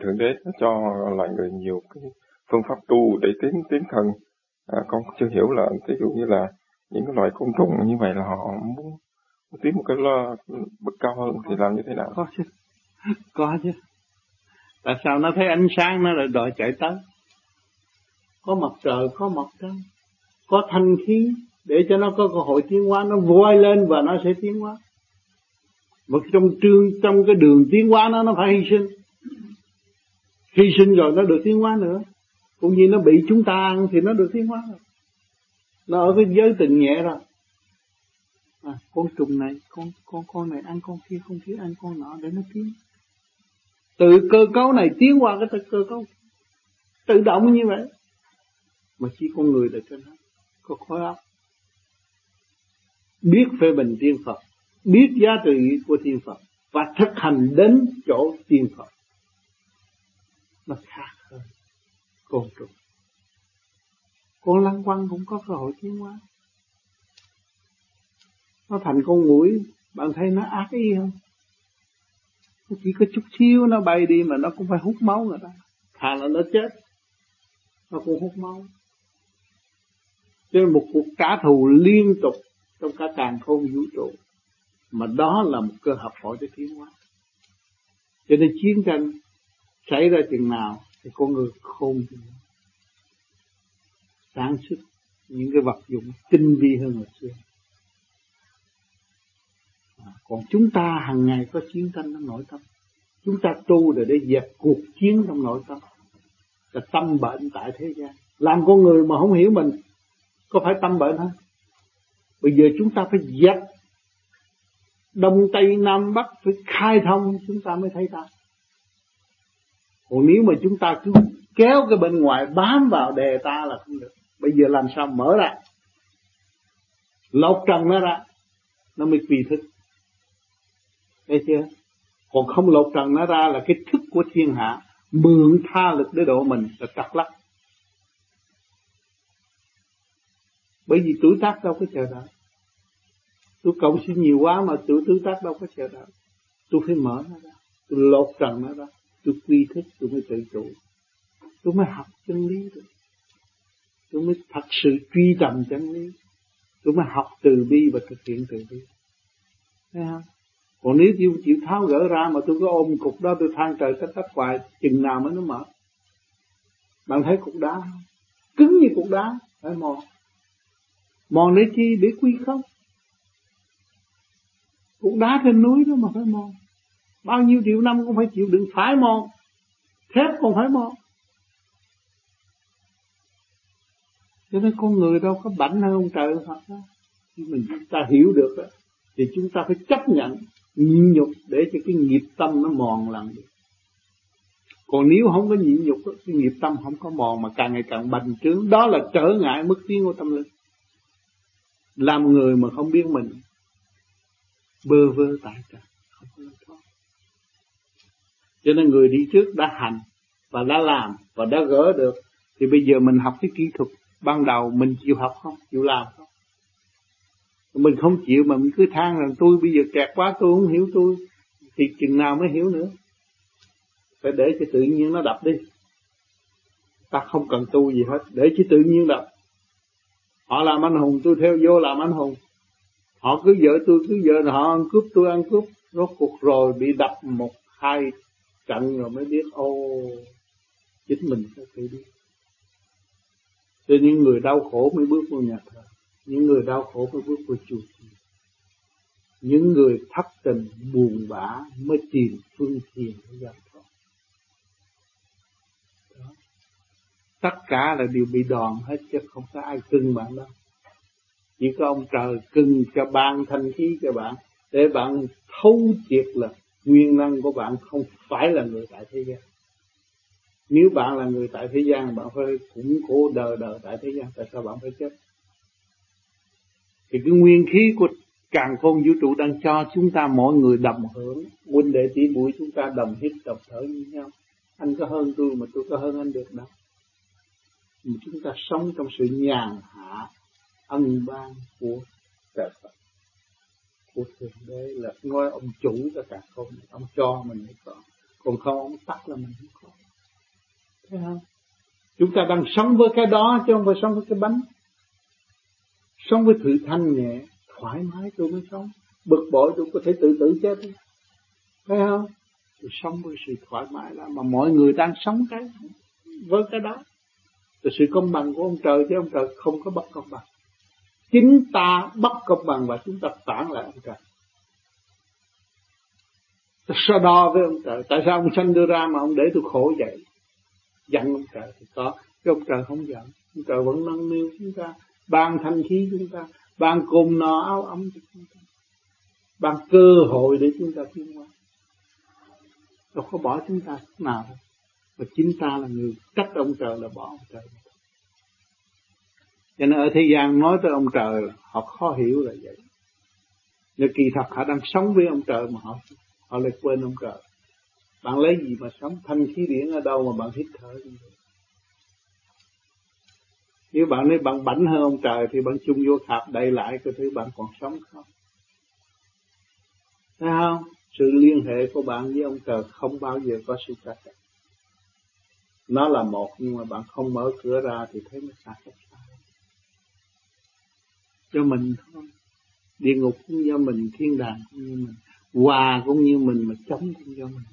thượng đế cho loài người nhiều cái phương pháp tu để tiến tiến thần à, con chưa hiểu là ví dụ như là những cái loài côn trùng như vậy là họ muốn tiến một cái lo bậc cao hơn thì làm như thế nào? Có chứ. Có chứ. Tại sao nó thấy ánh sáng nó lại đòi chạy tới? Có mặt trời có mặt trăng có thanh khí để cho nó có cơ hội tiến hóa. Nó voi lên và nó sẽ tiến hóa. Mà trong trương trong cái đường tiến hóa nó nó phải hy sinh hy sinh rồi nó được tiến hóa nữa. Cũng như nó bị chúng ta ăn thì nó được tiến hóa rồi. Nó ở cái giới tình nhẹ rồi. À, con trùng này con con con này ăn con kia con kia ăn con nọ để nó tiến. Từ cơ cấu này tiến qua cái cơ cấu. Tự động như vậy. Mà chỉ con người là trên hết có khối óc. Biết phê bình tiên Phật. Biết giá trị của tiên Phật. Và thực hành đến chỗ tiên Phật nó khác hơn. Côn trùng. Con lăng quăng cũng có cơ hội tiến hóa. Nó thành con mũi. Bạn thấy nó ác ý không? Nó chỉ có chút xíu nó bay đi mà nó cũng phải hút máu người ta. Thà là nó chết. Nó cũng hút máu. Cho một cuộc trả thù liên tục trong cả càng không vũ trụ, mà đó là một cơ học hỏi để tiến hóa. Cho nên chiến tranh xảy ra chừng nào thì con người khôn sáng suốt những cái vật dụng tinh vi hơn hồi xưa. À, còn chúng ta hàng ngày có chiến tranh trong nội tâm. Chúng ta tu để để dẹp cuộc chiến trong nội tâm. Là tâm bệnh tại thế gian. Làm con người mà không hiểu mình có phải tâm bệnh không? Bây giờ chúng ta phải dẹp. Đông tây nam bắc phải khai thông chúng ta mới thấy ta còn nếu mà chúng ta cứ kéo cái bên ngoài bám vào đề ta là không được. Bây giờ làm sao mở ra? Lột trần nó ra, nó mới quy thức. Thấy chưa? Còn không lột trần nó ra là cái thức của thiên hạ mượn tha lực để độ mình là trật lắc. Bởi vì tuổi tác đâu có chờ đợi. Tôi cộng sinh nhiều quá mà tuổi tuổi tác đâu có chờ đợi. Tôi phải mở nó ra. Tôi lột trần nó ra tôi quy thức tôi mới tự chủ. Tôi mới học chân lý được tôi mới thật sự truy tầm chân lý. Tôi mới học từ bi và thực hiện từ bi. Thấy không? Còn nếu chịu chịu tháo gỡ ra mà tôi có ôm cục đó, tôi than trời cách cách hoài, chừng nào mới nó mở bạn thấy cục đá cứng như cục đá, phải mòn. Mòn để chi? Để quy không? Cục đá trên núi đó mà phải mòn bao nhiêu triệu năm cũng phải chịu đựng phải mòn thép còn phải mòn cho nên con người đâu có bảnh hơn ông trời Phật đó. Khi mình chúng ta hiểu được đó, thì chúng ta phải chấp nhận nhịn nhục để cho cái nghiệp tâm nó mòn lần được. Còn nếu không có nhịn nhục cái nghiệp tâm không có mòn mà càng ngày càng bành trướng đó là trở ngại mức tiến của tâm linh. Làm người mà không biết mình bơ vơ tại trời không có thoát cho nên người đi trước đã hành và đã làm và đã gỡ được. Thì bây giờ mình học cái kỹ thuật ban đầu mình chịu học không? Chịu làm không? Mình không chịu mà mình cứ than rằng tôi bây giờ kẹt quá, tôi không hiểu tôi. Thì chừng nào mới hiểu nữa? Phải để cho tự nhiên nó đập đi. Ta không cần tu gì hết. Để cho tự nhiên đập. Họ làm anh hùng, tôi theo vô làm anh hùng. Họ cứ vợ tôi, cứ vợ, họ ăn cướp, tôi ăn cướp. Rốt cuộc rồi bị đập một, hai cận rồi mới biết, ô, chính mình phải tự đi cho những người đau khổ mới bước vào nhà thờ. Những người đau khổ mới bước vào chùa những người thất tình, buồn bã mới tìm phương thiền để giải thoát. Tất cả là đều bị đòn hết chứ không có ai cưng bạn đâu. Chỉ có ông trời cưng cho ban thanh khí cho bạn, để bạn thấu triệt là nguyên năng của bạn không phải là người tại thế gian. Nếu bạn là người tại thế gian, bạn phải củng cố đời đời tại thế gian, tại sao bạn phải chết? Thì cái nguyên khí của càng khôn vũ trụ đang cho chúng ta mỗi người đồng hưởng. Huynh đệ tỷ muội chúng ta đồng hít, đồng thở như nhau. Anh có hơn tôi mà tôi có hơn anh được đâu. Mà chúng ta sống trong sự nhàn hạ, ân ban của trời Phật của thượng đế là ngôi ông chủ cho cả không ông cho mình mới có còn không, ông tắt là mình không có thấy không? Chúng ta đang sống với cái đó chứ không phải sống với cái bánh. Sống với sự thanh nhẹ thoải mái tôi mới sống. Bực bội tôi có thể tự tử chết thấy không? Tôi sống với sự thoải mái là mà mọi người đang sống cái, với cái đó. Là sự công bằng của ông trời chứ ông trời không có bất công bằng chính ta bất công bằng và chúng ta phản lại ông trời. Ta so đo với ông trời, tại sao ông sanh đưa ra mà ông để tôi khổ vậy? Giận ông trời thì có, chứ ông trời không giận. Ông trời vẫn nâng niu chúng ta, ban thanh khí chúng ta, ban cùng nọ áo ấm cho chúng ta, ban cơ hội để chúng ta tiến qua đâu có bỏ chúng ta nào đâu, mà chính ta là người trách ông trời là bỏ ông trời cho nên ở thế gian nói tới ông trời, họ khó hiểu là vậy. Nhưng kỳ thật họ đang sống với ông trời mà họ họ lại quên ông trời. Bạn lấy gì mà sống? Thanh khí điển ở đâu mà bạn hít thở nếu bạn nói bạn bảnh hơn ông trời thì bạn chung vô khạp đầy lại cái thứ bạn còn sống không? Thấy không? Sự liên hệ của bạn với ông trời không bao giờ có sự cách. Nó là một nhưng mà bạn không mở cửa ra thì thấy nó xa cách cho mình thôi. Địa ngục cũng do mình, thiên đàng cũng như mình, hòa cũng như mình mà chống cũng do mình.